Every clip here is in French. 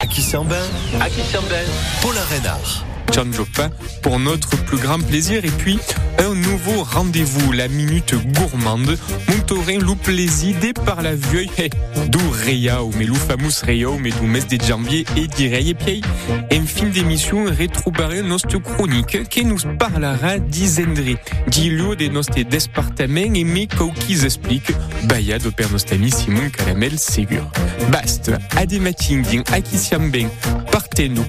À qui s'en bain À qui bain. John pour notre plus grand plaisir. Et puis, un nouveau rendez-vous, la minute gourmande. Montorin loup plaisir par la vieille. D'où Reya ou melou famous Reya ou medou mes des janvier et direi et pied. En fin d'émission, rétrobaré notre chronique qui nous parlera d'Isendri. Dilio de nostre despartamen et mes qui explique Baya de père notre ami Simon Caramel Ségur. Bast, ademating din akisiam ben, partez nous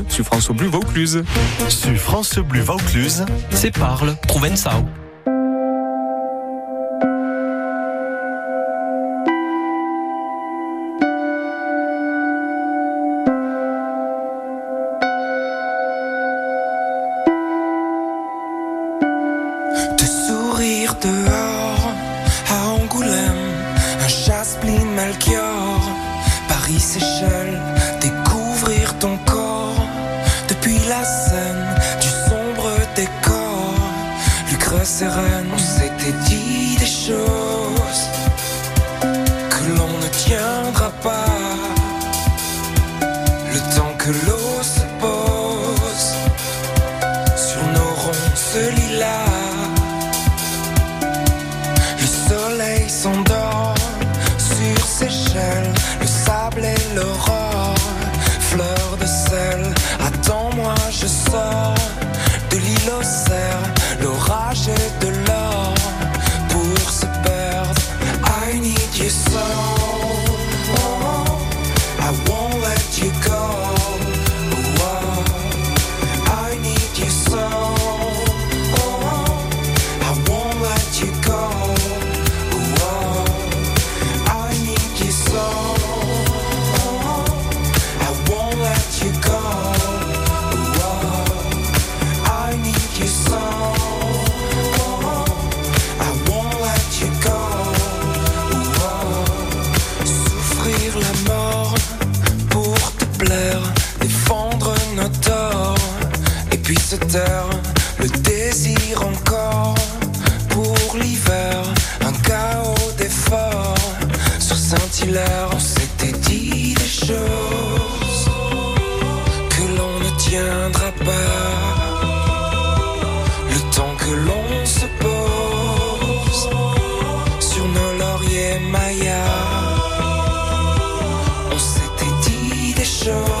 provençale sur France Bleu Vaucluse. Sur France Bleu Vaucluse, C'est parle, Provençal. Sereine, on s'était dit des choses que l'on ne tiendra pas. Le temps que l'eau se pose sur nos ronces lilas. Le désir encore pour l'hiver, un chaos d'efforts sur Saint-Hilaire, on s'était dit des choses que l'on ne tiendra pas, le temps que l'on se pose sur nos lauriers mayas. On s'était dit des choses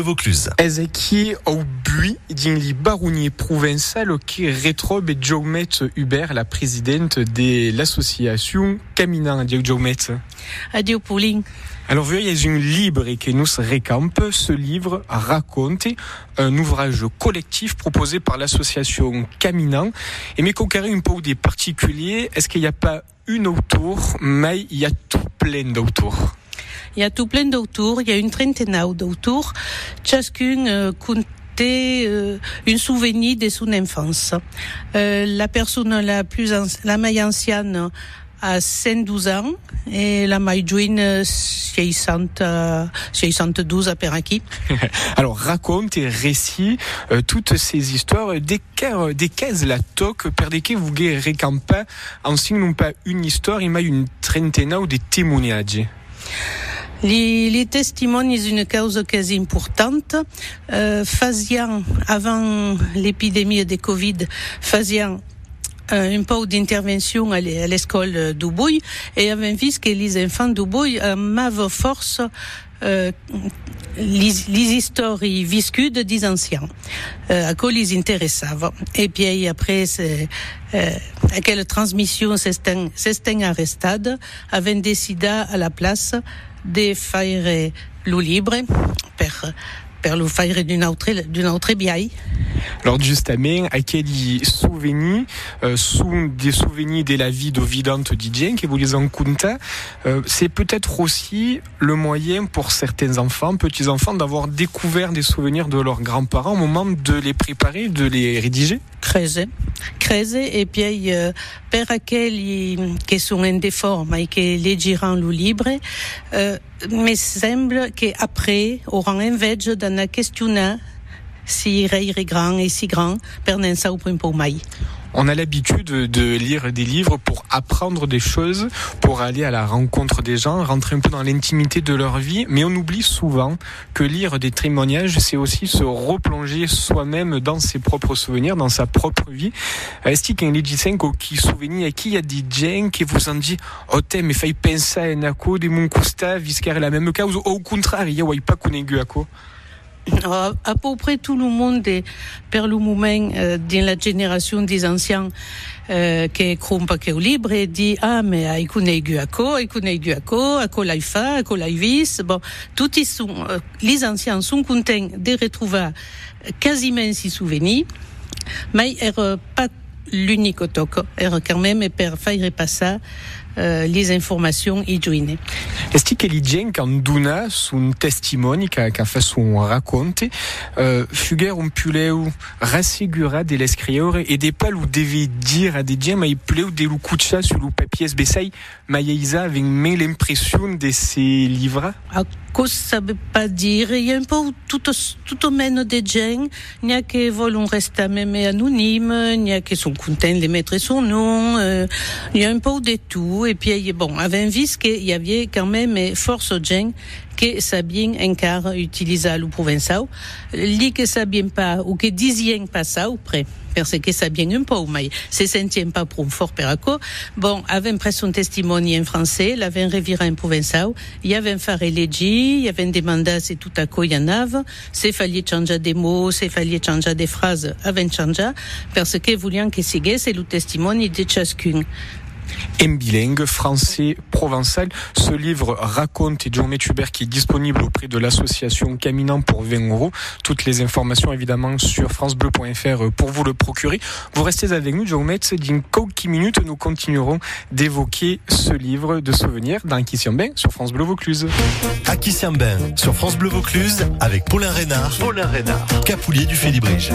Bleu Vaucluse. Ezeki au bui din li barounier provençal qui rétrobe et Jaumet Hubert, la présidente de l'association Caminant. Adieu Jaumet. Adieu Pauline. Alors, il y a une libre et que nous récampe. Ce livre raconte un ouvrage collectif proposé par l'association Caminant. Et mais qu'on carré un peu des particuliers, est-ce qu'il n'y a pas une autour, mais il y a tout plein d'autours? Il y a tout plein d'autours, il y a une trentaine d'autours. Chacune euh, comptait euh, une souvenir de son enfance. Euh, la personne la plus la plus ancienne a 112 ans et la jeune 60, euh, 62 à Peraki. Alors raconte et récit euh, toutes ces histoires des ca- des cases la toque vous récampa en signe non pas une histoire, il m'a une trentaine ou des témoignages. Les, les c'est une cause quasi importante. Euh, faisant, avant l'épidémie de Covid, faisant euh, un peu d'intervention à l'école d'Ubouy et avons vu que les enfants d'Ubouy avaient force euh, les, les histoires viscudes des anciens, euh, à quoi les intéressait. Et puis après, c'est, euh, à quelle transmission s'est arrêtée, avait décidé à la place de faire le libre per per lo faire d'une autre d'une autre biaille. Alors justement, à quel souvenirs euh, sont des souvenirs de la vie d'Ovidante DJ que vous les en euh, C'est peut-être aussi le moyen pour certains enfants, petits enfants, d'avoir découvert des souvenirs de leurs grands-parents au moment de les préparer, de les rédiger. Creuser, creuser et puis euh, per aquelli qui sont indéformes et qui les diront le libre, euh, me semble qu'après auront un vege dans la question si rei est grand et si grand per nensa au point pour mai. On a l'habitude de lire des livres pour apprendre des choses, pour aller à la rencontre des gens, rentrer un peu dans l'intimité de leur vie, mais on oublie souvent que lire des témoignages, c'est aussi se replonger soi-même dans ses propres souvenirs, dans sa propre vie. Est-ce qu'il y a un qui souvenir à qui il y a des gens qui vous ont dit, oh mais fai penser à un de mon custa, viscar la même cause, ou au contraire, il y a pas à quoi? À, à peu près tout le monde est per le euh, dans la génération des anciens euh, qui crompa que libre et dit ah mais a ikune gu ako ikune gu ako ako laifa ako laivis bon tout ils sont euh, les anciens sont contents de retrouver quasiment ces souvenirs mais er pas l'unique toc. Er quand même per faire passer euh, les informations igiene. Est-ce que les quand dona son testimoni qu'a qu fait son raconte euh, fuguer un puleu rassegura de l'escriore et des pas ou devait dire à des gens mais pleu de lucucha sur le papier besai maïsa avec l'impression de ces livres à cause ça veut pas dire il y a un peu tout tout au mène des gens. Il n'y a que veulent rester même anonyme. Il y a qui sont contents de mettre son nom. Euh, il y a un peu de tout et puis bon avait vu qu'il y avait quand même force gens que sabien encara utiliser le provençal li que sabien pas ou que disien pas ça ou près. Parce que ça bien un peu, mais se sentien pas pour fort peraco. Bon, avait pris son testimoni en français, l'avait reviré en provençal, il avait fait relegi, il avait demandé c'est tout à quoi il y en avait, c'est fallait changer des mots, c'est fallait changer des phrases, avait changé, parce que voulions que c'est le testimoni de chacun bilingue, français, provençal. Ce livre raconte et John Hubert qui est disponible auprès de l'association Caminant pour 20 euros. Toutes les informations évidemment sur francebleu.fr pour vous le procurer. Vous restez avec nous, John Metz. D'une quelques minutes, nous continuerons d'évoquer ce livre de souvenirs d'un Bain sur France Bleu Vaucluse. Bain sur France Bleu Vaucluse avec Paulin Reynard. Paulin Reynard. Capoulier du Félibrige.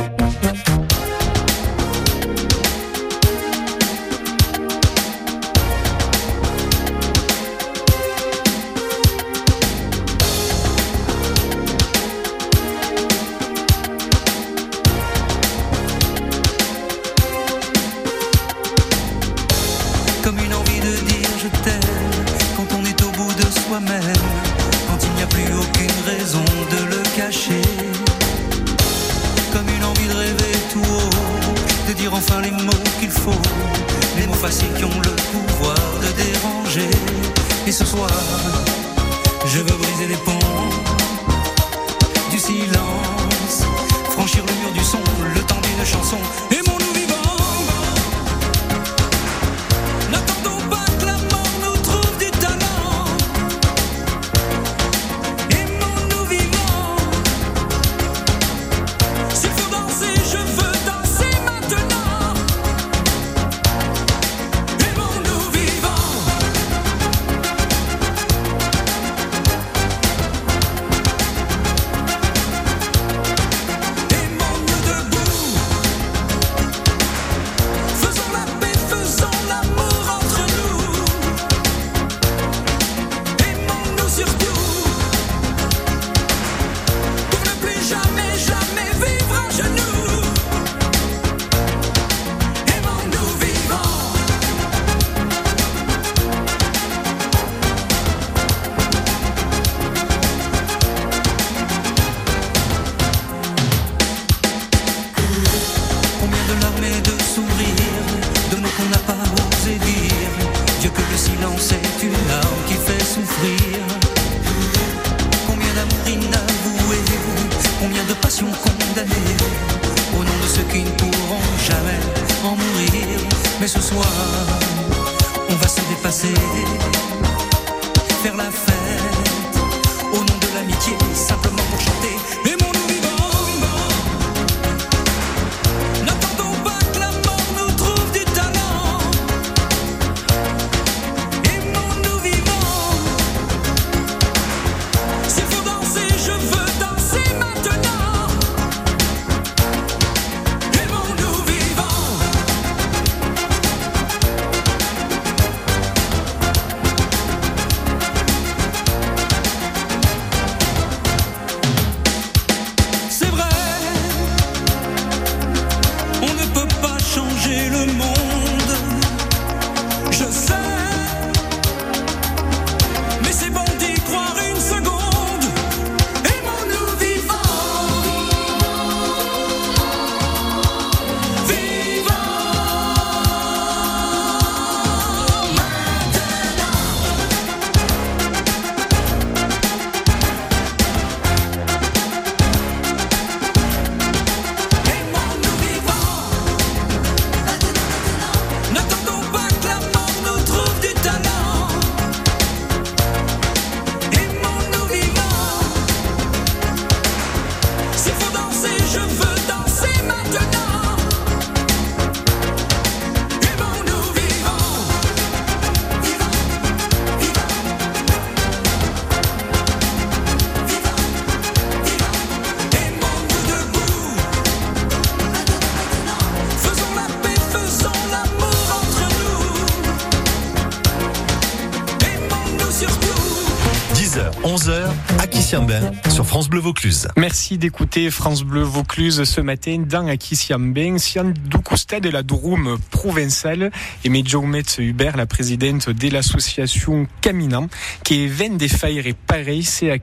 10h, 11h, Akisiambin sur France Bleu Vaucluse. Merci d'écouter France Bleu Vaucluse ce matin dans Akisiambeng, Sian Dukusta de la Drôme provinciale et Medjoumet Hubert, la présidente de l'association Caminant, qui vient des failles et pareil, c'est à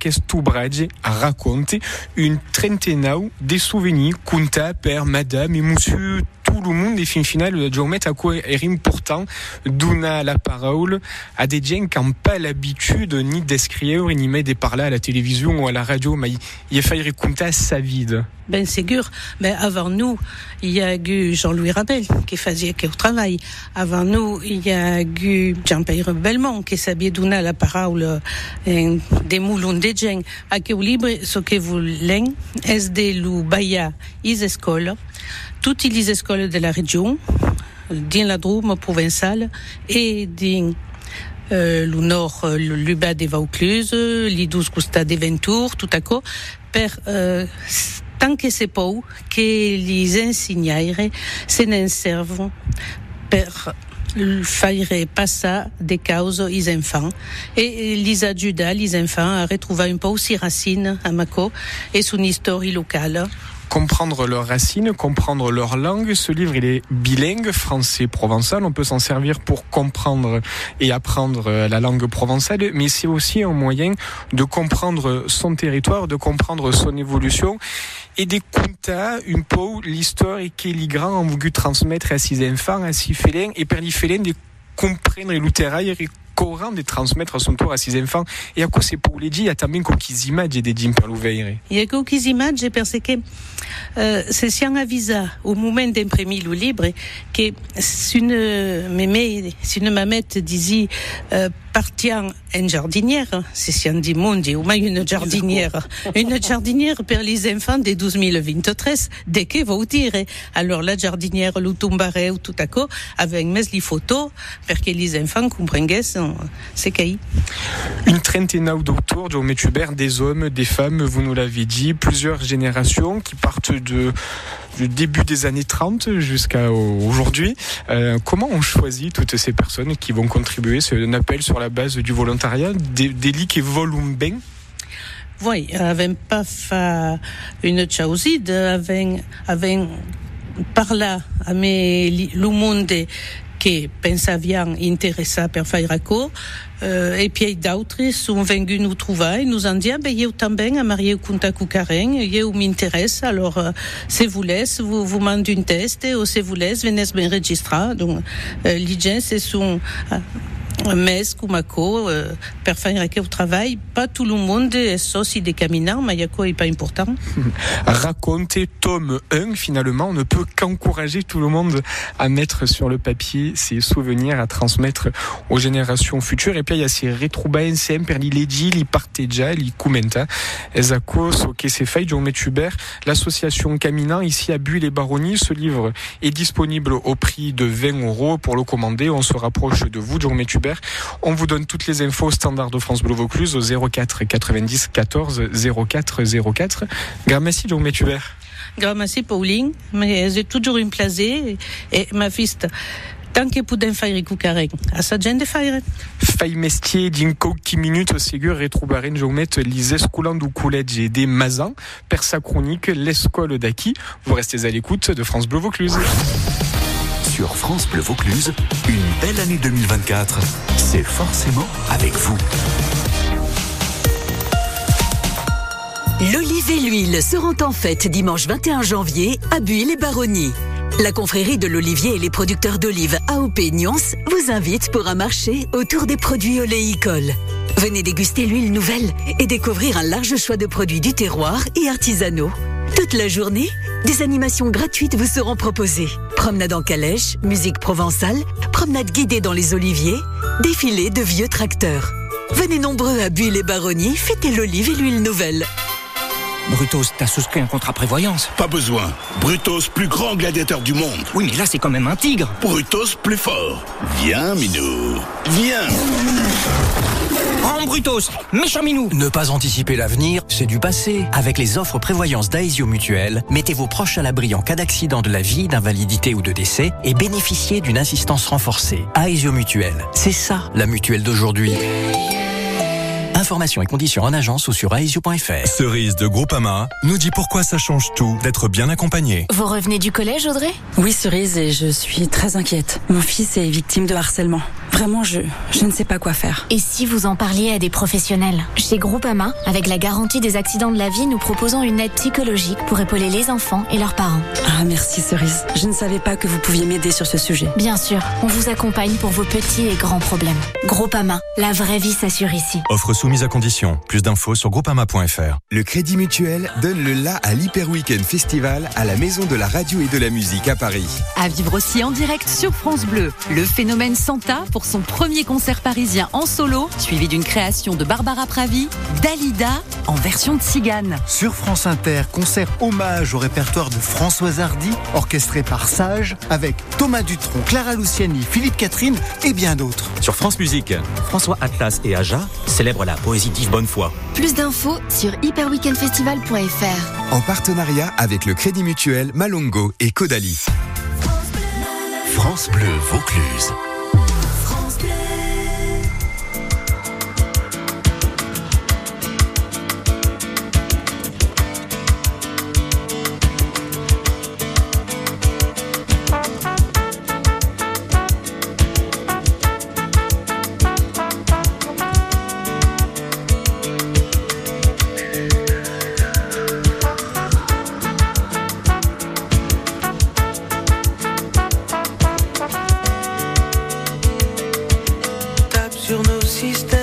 à raconter une trentaine des souvenirs, Kunta, père, madame et monsieur tout le monde et fin final de Joumet à quoi est important donna la parole. À des gens qui n'ont pas l'habitude ni d'écrire ni même de parler à la télévision ou à la radio mais il faut raconter sa vie. Ben sûr, mais avant nous, il y a eu Jean-Louis Rabel qui faisait qui au travail. Avant nous, il y a eu Jean-Pierre Belmont qui savait donner la parole euh, des moulons de gens. À que libre ce que vous voulez, est de lu baya is écoles, toutes les écoles de la région, dans la Drôme provinciale et dans euh, le nord, euh, Luba de Vaucluse, les 12 Costa de Ventour, tout à coup, per euh, tant que c'est pas que les enseignants se servent per faire passer des causes aux enfants. Et les adjuda les enfants à retrouver un peu aussi racine à Mako et son histoire locale comprendre leurs racines, comprendre leur langue. Ce livre, il est bilingue, français, provençal. On peut s'en servir pour comprendre et apprendre la langue provençale, mais c'est aussi un moyen de comprendre son territoire, de comprendre son évolution et d'écouter une peu l'histoire et que les grands ont voulu transmettre à ses enfants, à ses félins, et par les félins de comprendre le terrain et courant de transmettre à son tour à ses enfants. Quoi c'est pour les dire, il y a también quelques images des dîmes par l'ouvrir. Il y a quelques images parce que euh, c'est si on avisa au moment d'imprimer le livre que si une mémé, si une mamette disait euh, partant en jardinière, c'est si on dit monde ou même une jardinière, une jardinière pour les enfants de 12 023, dès que vous dire. Alors la jardinière, le tombaré ou tout à coup, avec mes les photos pour que les enfants comprennent c'est qu'il Une trentaine d'autour de Hubert, des hommes, des femmes, vous nous l'avez dit, plusieurs générations qui partent de, du début des années 30 jusqu'à aujourd'hui. Euh, comment on choisit toutes ces personnes qui vont contribuer C'est un appel sur la base du volontariat, des, des lits qui volent bien Oui, avec pas fait une chauside, avec, avec par là, mais le monde que pensaviam interessar per faire raccord, euh, et puis d'autres sont venus nous trouver, nous ont dit, ah, ben, eu também a marier com Karen, eu m'intéresse, alors, euh, si vous laisse, vous, vous mandez une test, ou si vous laisse, venez me enregistrer. Donc, euh, les gens Mes, Kumako, euh, per faire au travail, pas tout le monde est aussi des caminants, mais Yako est pas important. Raconter tome 1, finalement, on ne peut qu'encourager tout le monde à mettre sur le papier ses souvenirs, à transmettre aux générations futures. Et puis, il y a ces retrouba insieme per li leggi, li parteggia, li commenta. Ezako, soke se fai, John Hubert, l'association Caminant, ici à Bulle et Baronnie. Ce livre est disponible au prix de 20 euros pour le commander. On se rapproche de vous, John On vous donne toutes les infos standard de France Bleu Vaucluse au 04 90 14 04 04. Grand merci, John Hubert. Grand merci, Pauline. Mais j'ai toujours une plaisir. Et ma fille, tant que podem faire cucaren. A sa gent de faire. Fai mestier din qui minute segur retroubaren jomet les escoulants du collège des Mazans per sa chronique l'école d'acquis. Vous restez à l'écoute de France Bleu Vaucluse. Sur France Bleu Vaucluse, une belle année 2024, c'est forcément avec vous. L'olive et l'huile seront en fête dimanche 21 janvier à Buis les Baronnies. La confrérie de l'olivier et les producteurs d'olives AOP Nyons vous invite pour un marché autour des produits oléicoles. Venez déguster l'huile nouvelle et découvrir un large choix de produits du terroir et artisanaux. Toute la journée, des animations gratuites vous seront proposées. Promenade en calèche, musique provençale, promenade guidée dans les oliviers, défilé de vieux tracteurs. Venez nombreux à Buis les Baronnies fêter l'olive et l'huile nouvelle. Brutos, t'as souscrit un contrat prévoyance Pas besoin. Brutos, plus grand gladiateur du monde. Oui, mais là, c'est quand même un tigre. Brutos, plus fort. Viens, Minou. Viens. Oh, Brutos, méchant Minou Ne pas anticiper l'avenir, c'est du passé. Avec les offres prévoyance d'Aesio Mutuel, mettez vos proches à l'abri en cas d'accident de la vie, d'invalidité ou de décès et bénéficiez d'une assistance renforcée. Aesio Mutuel, c'est ça la mutuelle d'aujourd'hui. Informations et conditions en agence ou sur aesio.fr. Cerise de Groupama nous dit pourquoi ça change tout d'être bien accompagné. Vous revenez du collège, Audrey? Oui, Cerise, et je suis très inquiète. Mon fils est victime de harcèlement. Vraiment, je, je ne sais pas quoi faire. Et si vous en parliez à des professionnels? Chez Groupama, avec la garantie des accidents de la vie, nous proposons une aide psychologique pour épauler les enfants et leurs parents. Ah, merci Cerise. Je ne savais pas que vous pouviez m'aider sur ce sujet. Bien sûr, on vous accompagne pour vos petits et grands problèmes. Groupama, la vraie vie s'assure ici. Offre soumise à condition. Plus d'infos sur groupama.fr. Le Crédit Mutuel donne le la à l'Hyper Weekend Festival à la Maison de la Radio et de la Musique à Paris. À vivre aussi en direct sur France Bleu. Le phénomène Santa pour son premier concert parisien en solo, suivi d'une création de Barbara Pravi, Dalida en version de cigane. Sur France Inter, concert hommage au répertoire de Françoise Hardy, orchestré par Sage, avec Thomas Dutronc, Clara Luciani, Philippe Catherine et bien d'autres. Sur France Musique, François Atlas et Aja célèbrent la poésie d'Yves Bonnefoy. Plus d'infos sur hyperweekendfestival.fr. En partenariat avec le Crédit Mutuel, Malongo et Caudalie. France Bleu Vaucluse. Sur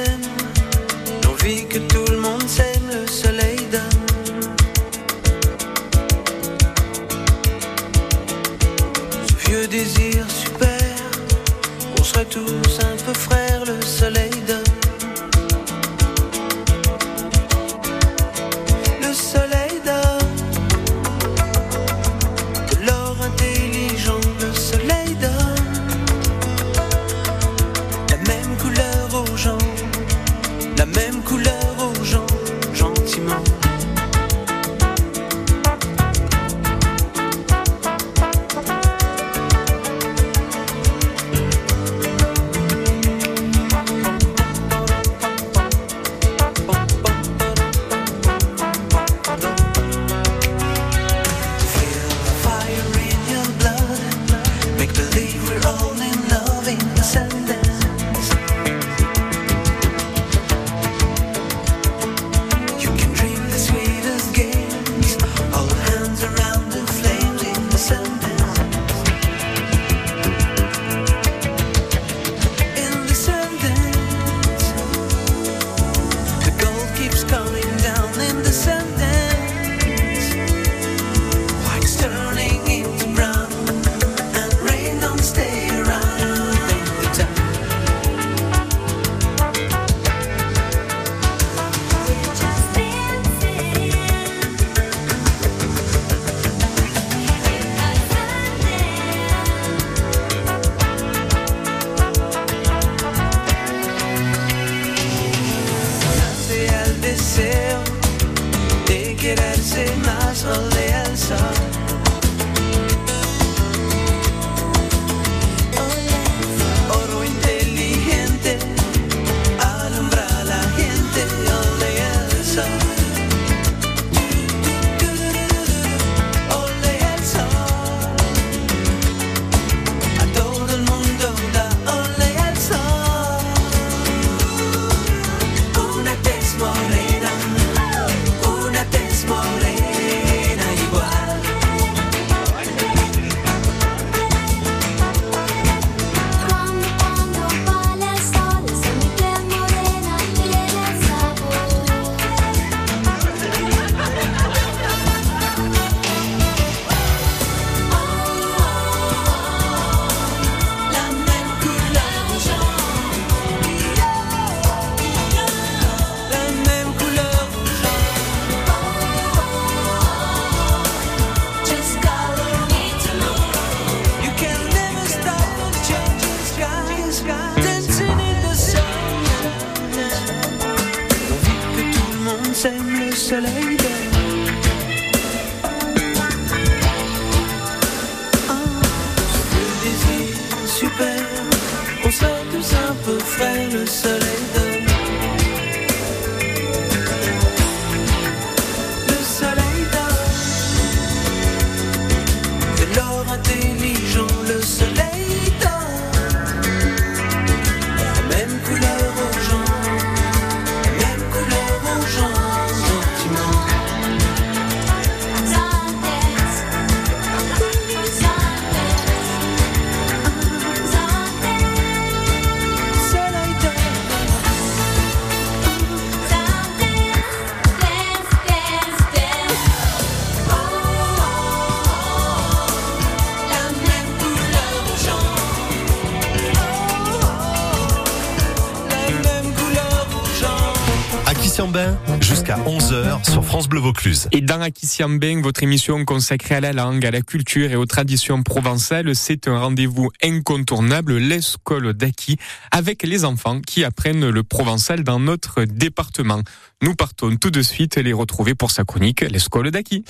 jusqu'à 11h sur France Bleu Vaucluse. Et dans Aquisiambin, votre émission consacrée à la langue, à la culture et aux traditions provençales, c'est un rendez-vous incontournable, l'école d'Aki, avec les enfants qui apprennent le provençal dans notre département. Nous partons tout de suite les retrouver pour sa chronique, l'école d'Aki.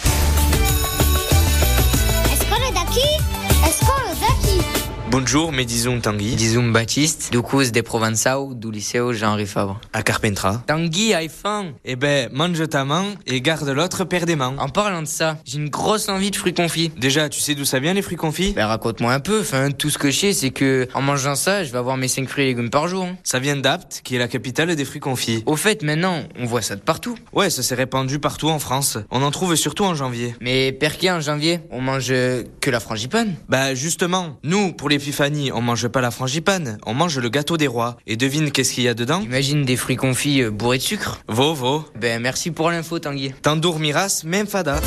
Bonjour, me disons Tanguy. Disum Baptiste, du cus de Provençau, du liceu Jean-Henri Fabre. À Carpentras. Tanguy a faim. Eh ben, mange ta main et garde l'autre paire des mains. En parlant de ça, j'ai une grosse envie de fruits confits. Déjà, tu sais d'où ça vient les fruits confits? Ben raconte-moi un peu. Enfin, tout ce que je sais, c'est que en mangeant ça, je vais avoir mes 5 fruits et légumes par jour. hein. Ça vient d'Apt, qui est la capitale des fruits confits. Au fait, maintenant, on voit ça de partout. Ouais, ça s'est répandu partout en France. On en trouve surtout en janvier. Mais perquet en janvier, on mange que la frangipane? Bah justement, nous, pour l'épiphanie, on mange pas la frangipane, on mange le gâteau des rois. Et devine qu'est-ce qu'il y a dedans? Imagine des fruits confits euh, bourrés de sucre. Vo, vo. Ben merci pour l'info, Tanguy. T'endormiras même fada.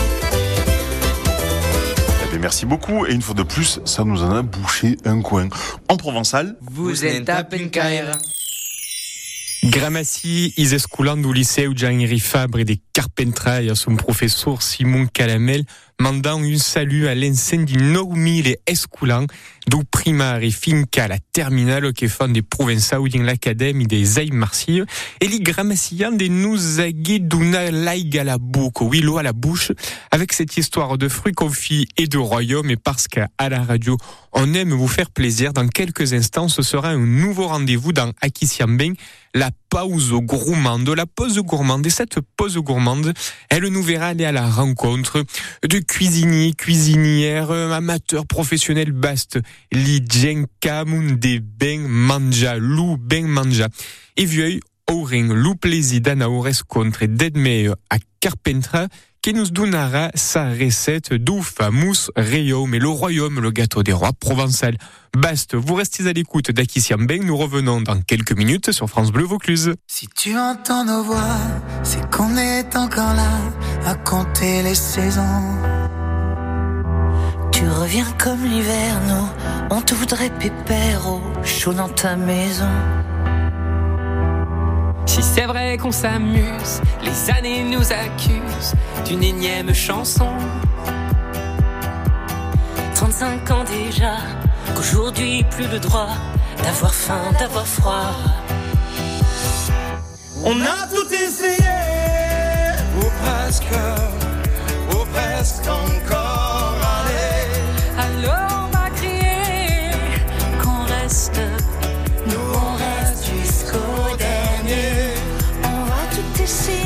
Eh bien, merci beaucoup. Et une fois de plus, ça nous en a bouché un coin. En provençal, Vous êtes à Pencaire. Gramassi, is esculant du liceu Jean-Henri Fabre et des Carpentras. À son professeur Simon Calamel, mandant un salut à l'incendi normile esculant du primari finca la terminale che fan des provençaux dans l'académie des Arts Marseillais et les Gramassiens de nous aguer d'una à la bouche, oui, à la bouche, avec cette histoire de fruits confits et de royaume et parce qu'à la radio, on aime vous faire plaisir. Dans quelques instants, ce sera un nouveau rendez-vous dans Akisiambeng, la pause gourmande, la pause gourmande. Et cette pause gourmande, elle nous verra aller à la rencontre de cuisiniers, cuisinières, euh, amateurs, professionnels bastes. Li Kamun de Ben Manja, Lou Ben Manja. Et vieux, Aurin, Lou Plaisir d'Anaores contre Dedmee à Carpentra, nous donnera sa recette du famous royaume, et le royaume, le gâteau des rois provençal. Baste, vous restez à l'écoute d'Akisiambeng, nous revenons dans quelques minutes sur France Bleu Vaucluse. Si tu entends nos voix, c'est qu'on est encore là à compter les saisons. Tu reviens comme l'hiver, nous, on te voudrait pépère au chaud dans ta maison. Si c'est vrai qu'on s'amuse, les années nous accusent d'une énième chanson. 35 ans déjà, qu'aujourd'hui plus le droit d'avoir faim, d'avoir froid. On a tout essayé, ou presque, ou presque encore. Allez, Alors va tout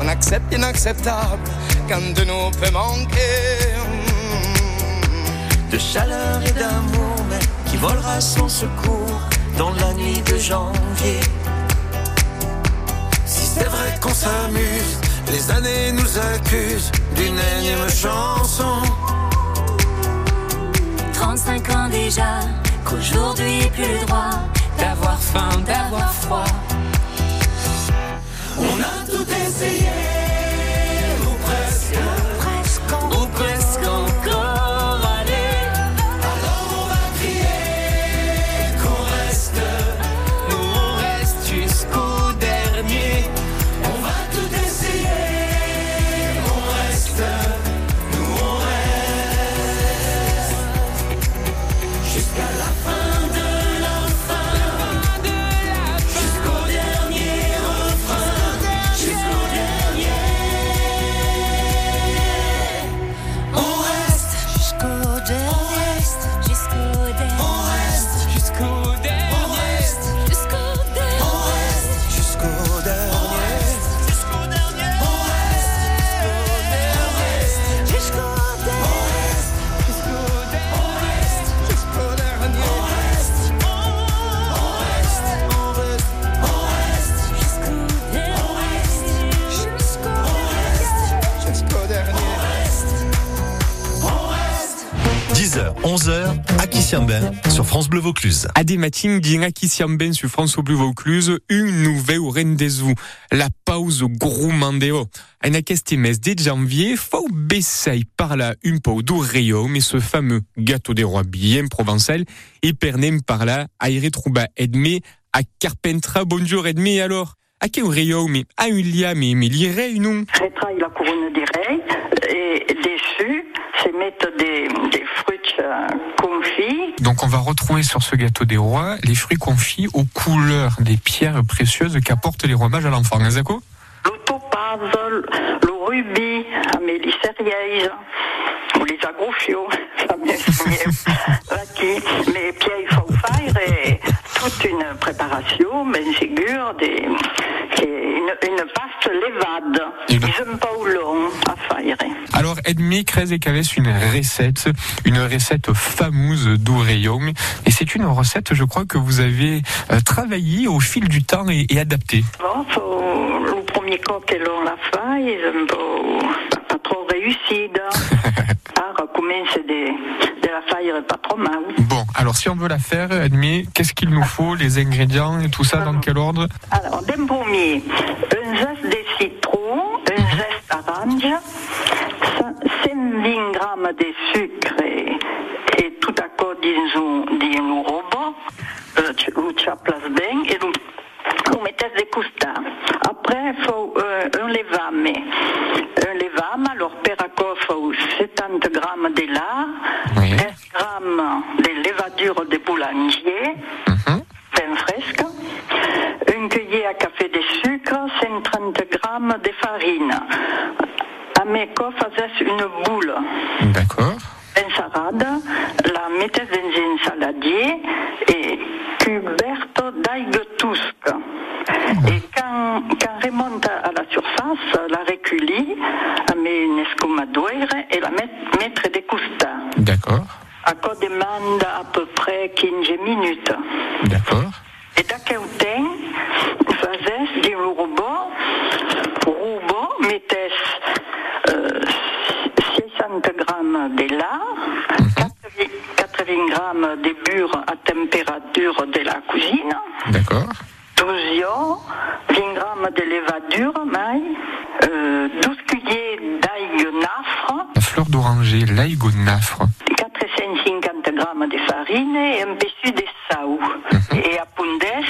on accepte l'inacceptable, qu'un de nous peut manquer. De chaleur et d'amour, mais qui volera sans secours dans la nuit de janvier. Si c'est vrai qu'on s'amuse, les années nous accusent d'une énième chanson. déjà qu'aujourd'hui plus le droit d'avoir faim, d'avoir froid. On a tout essayé, ou presque, sur France Bleu Vaucluse. À des matins, embêtent sur France Bleu Vaucluse, une nouvelle rendez-vous. La pause gourmandeo. En aquest mes de janvier, faut baisser par là un peu d'oreillon, mais ce fameux gâteau des rois bien provençal, et pernem par là, aire trouba Edmé à Carpentra. Bonjour Edmé, alors? À quel rayon, mais à un lia, mais l'irait, non? La couronne des reilles et dessus, c'est mettre des, des fruits euh, confits. Donc on va retrouver sur ce gâteau des rois les fruits confits aux couleurs des pierres précieuses qu'apportent les rois mages à l'enfant. Hein, Zako? Le topaz, le rubis, Amélie Serieise, ou les agrofio, ça me toute une préparation, mais figure des, une, une pâte lévade. Ils n'aiment pas au long à faire. Alors, et Caves, une recette, une recette fameuse d'Oreillon. Et c'est une recette, je crois, que vous avez euh, travaillée au fil du temps et, et adaptée. Bon, faut, le premier coq l'on la fait, ils aiment pas, pas trop réussi. Alors, commence des, de la trop mal. Bon, alors si on veut la faire, Edmé, qu'est-ce qu'il nous faut, les ingrédients et tout ça, dans quel ordre? Alors, d'un premier, un zeste de citron, un zeste d'orange, 120 grammes de sucre et, et tout à coup dans un, dans un robot, euh, tu place bien, et vous, vous mettez des coustards. Après, il faut euh, un levame. Un levame, alors per accord, il faut 70 grammes de lard, 15 grammes de levadure de boulanger, bien fresque, une cuillère à café de sucre, 130 grammes de farine. À mes faisait une boule. D'accord. Une salade, la mettez dans un saladier et cuberto d'aigre tusque. Et quand, quand remonte à la surface, la reculer, met une escumadoire et la mettre, mettre des coustards. D'accord. À quoi demande à peu près 15 minutes. D'accord. Et d'aquel temps, faisais du robot, robot, mettez euh, 60 grammes de lard, 80, 80 grammes de beurre à température de la cuisine, D'accord. 12 œufs, 20 grammes de levadure, maille, euh, 12 cuillères d'ail nafre, La fleur d'oranger, l'ail au nafre. 450 grammes de farine et un peu de saou. Et à Pundes,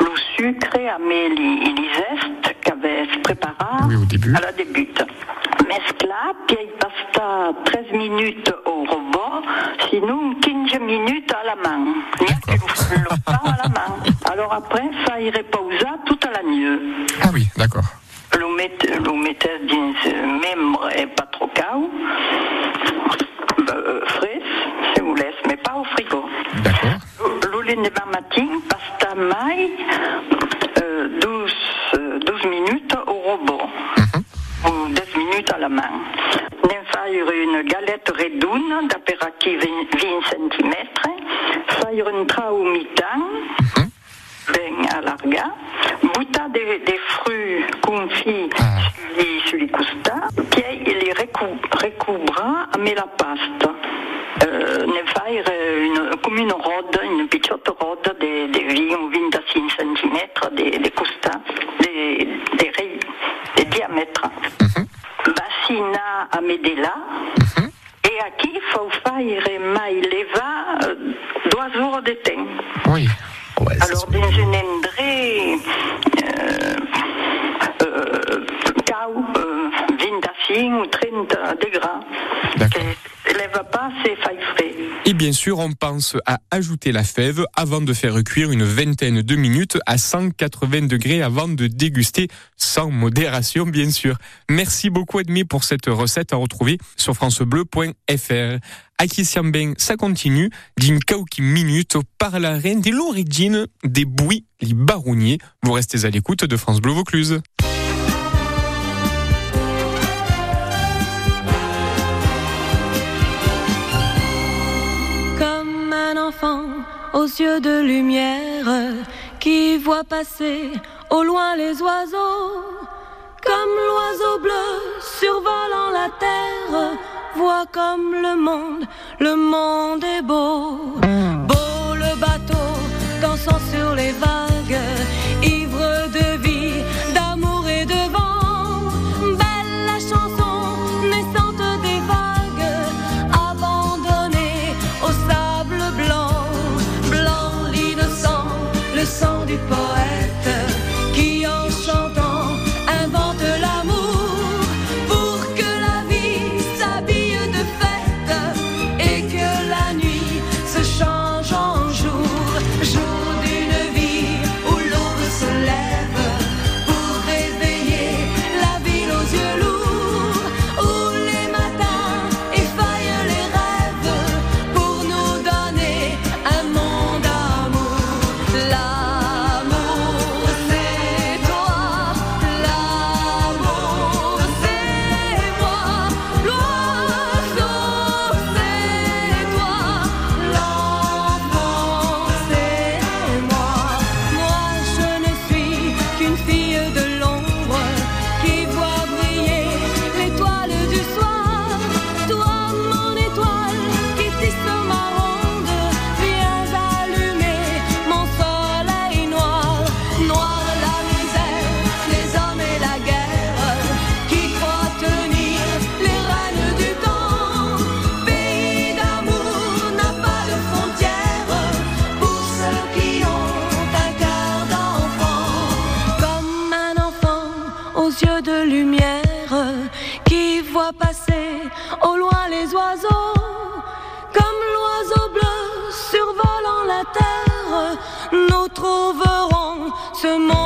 le sucre, amélie zestes qu'avait préparé Oui, au début. à la début. Mescla, puis il passe 13 minutes au robot, sinon 15 minutes à la main. Le pain à la main. Alors après, ça irait pauser toute la nuit. Ah oui, d'accord. 25 ou 30 degrés. Et leva pas, c'est faille frais. Et bien sûr, on pense à ajouter la fève avant de faire cuire une vingtaine de minutes à 180 degrés avant de déguster sans modération, bien sûr. Merci beaucoup, Edmé, pour cette recette à retrouver sur francebleu.fr. Aki Siambeng, ça continue d'une quelques minutes par la reine de l'origine des bouillies, les baronniers. Vous restez à l'écoute de France Bleu Vaucluse. Aux yeux de lumière qui voit passer au loin les oiseaux. Comme l'oiseau bleu survolant la terre, voit comme le monde, le monde est beau. Beau le bateau dansant sur les vagues, ivre de le ce monde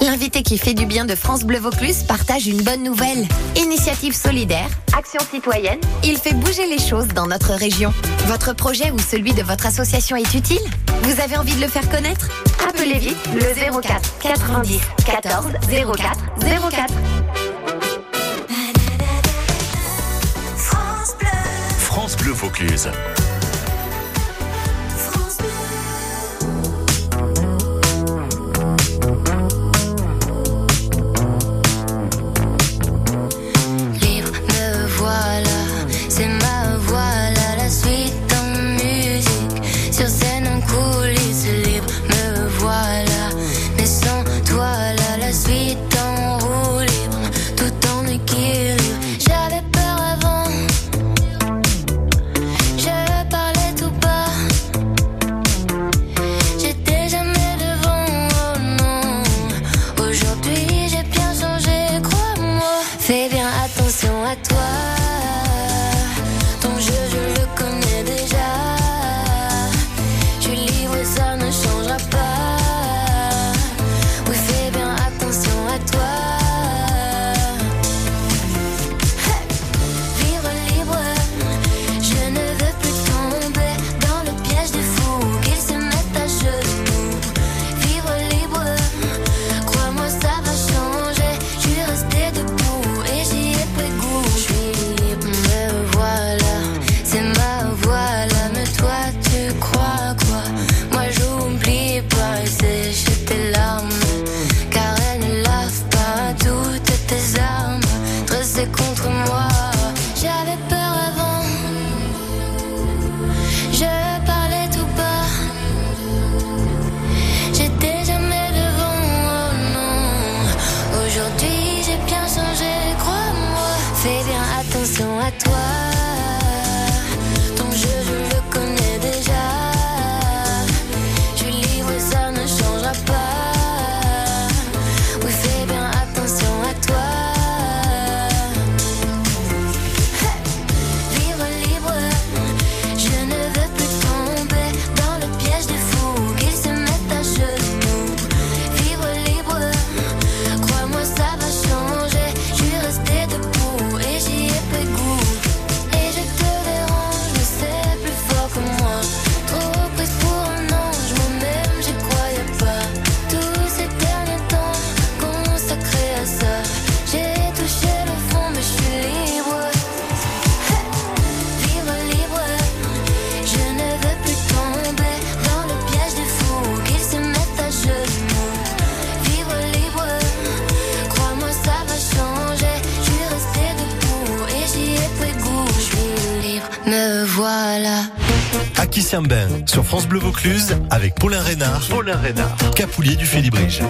L'invité qui fait du bien de France Bleu Vaucluse partage une bonne nouvelle. Initiative solidaire, action citoyenne, il fait bouger les choses dans notre région. Votre projet ou celui de votre association est utile? Vous avez envie de le faire connaître? Appelez vite le 04 90 14 04 04. France Bleu Vaucluse. voilà. Aki sur France Bleu Vaucluse, avec Paulin Reynard. Paulin Reynard. Capoulier du Félibrige.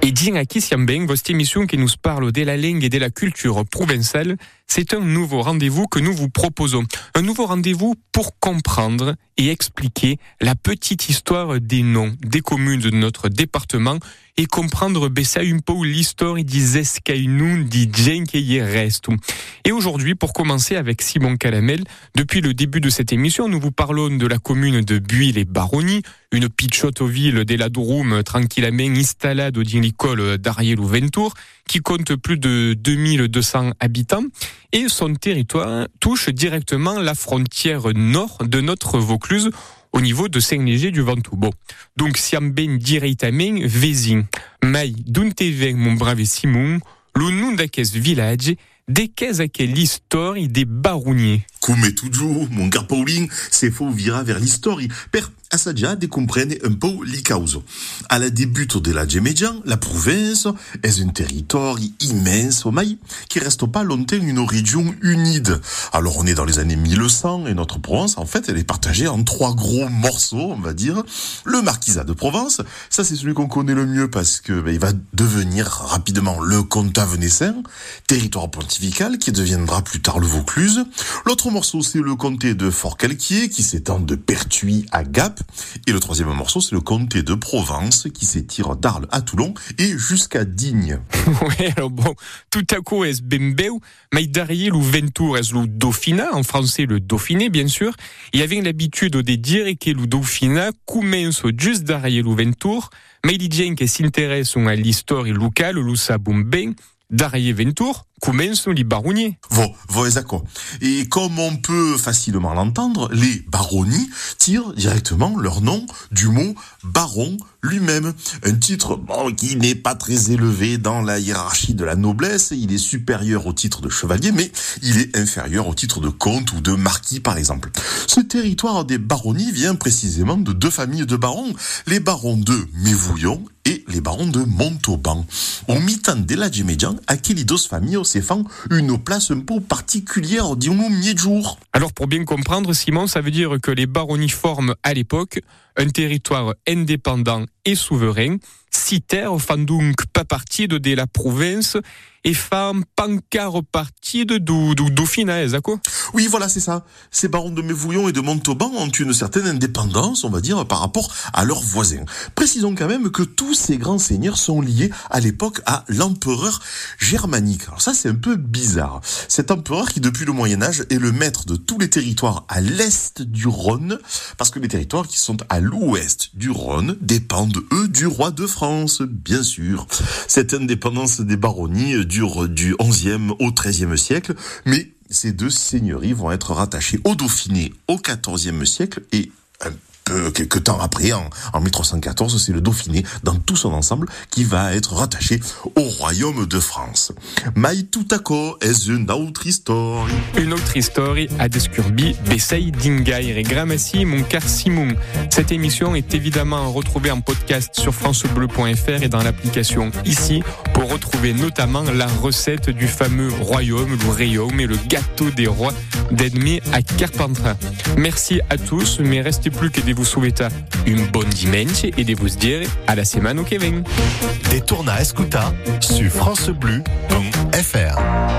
Et din Aki votre émission qui nous parle de la langue et de la culture provençale c'est un nouveau rendez-vous que nous vous proposons. Un nouveau rendez-vous pour comprendre et expliquer la petite histoire des noms des communes de notre département et comprendre bessa un peu l'histoire des di qui y restent. Et aujourd'hui, pour commencer avec Simon Calamel, depuis le début de cette émission, nous vous parlons de la commune de Buil et Baronnie, une pichotte ville de la Durum tranquillement installée au l'école d'Ariel ou Ventour, qui compte plus de 2200 habitants et son territoire touche directement la frontière nord de notre Vaucluse au niveau de Saint-Léger du Ventoux. Donc siam ben directement vézin. Mai d'un mon brave Simon, d'aquest village, des qu'est à quelle histoire des barouniers. Come toujours, mon car Pauline, c'est faux vira vers l'histoire. Per Assadia décomprenne un peu les causes. À la début de la province est un territoire immense maï, qui reste pas longtemps une région unide. Alors on est dans les années 1100 et notre Provence, en fait, elle est partagée en trois gros morceaux, on va dire. Le marquisat de Provence, ça c'est celui qu'on connaît le mieux parce que ben, il va devenir rapidement le comtat venessin, territoire pontifical qui deviendra plus tard le Vaucluse. L'autre morceau c'est le comté de Fort-Calquier qui s'étend de Pertuis à Gap. Et le troisième morceau, c'est le comté de Provence qui s'étire d'Arles à Toulon et jusqu'à Digne. oui, alors bon, tout à coup, est Bembeu, mais derrière le Ventour, est le Dauphinat, en français le Dauphiné, bien sûr. Il y avait l'habitude de dire que le Dauphinat commence juste derrière le Ventour, mais il dit que s'intéresse à l'histoire locale, le Sabumben, derrière Ventour, commence les baronniers. Vo, vo exactement. Et comme on peut facilement l'entendre, les baronnies tirent directement leur nom du mot baron lui-même. Un titre qui n'est pas très élevé dans la hiérarchie de la noblesse. Il est supérieur au titre de chevalier, mais il est inférieur au titre de comte ou de marquis, par exemple. Ce territoire des baronnies vient précisément de deux familles de barons. Les barons de Mévouillon et les barons de Montauban. Au mi-temps de la Gémédian, Aquilidos famille une place un peu particulière, disons-nous, mi-jour. Alors pour bien comprendre, Simon, ça veut dire que les baronnies forment à l'époque un territoire indépendant et souverain, font donc pas partie de la province et font pas partie de du, du Dauphiné, quoi? Oui, voilà, c'est ça. Ces barons de Mévouillon et de Montauban ont une certaine indépendance, on va dire, par rapport à leurs voisins. Précisons quand même que tous ces grands seigneurs sont liés à l'époque à l'empereur germanique. Alors ça, c'est un peu bizarre. Cet empereur qui, depuis le Moyen-Âge, est le maître de tous les territoires à l'est du Rhône, parce que les territoires qui sont à l'ouest du Rhône dépendent, eux, du roi de France, bien sûr. Cette indépendance des baronnies du 11e au 13e siècle, mais ces deux seigneuries vont être rattachées au Dauphiné au 14e siècle et un peu quelques temps après, en, en 1314, c'est le Dauphiné dans tout son ensemble qui va être rattaché au royaume de France. À coup est une autre histoire. Une autre histoire à Descurbi, Bessay, Dingaire et Gramassi, mon Simon. Cette émission est évidemment retrouvée en podcast sur francebleu.fr et dans l'application ici pour retrouver notamment la recette du fameux royaume, le royaume et le gâteau des rois d'Edmé à Carpentras. Merci à tous, mais restez plus que de vous souhaiter une bonne dimanche et de vous dire à la semaine au Kevin. Des tournas escuta sur francebleu.fr.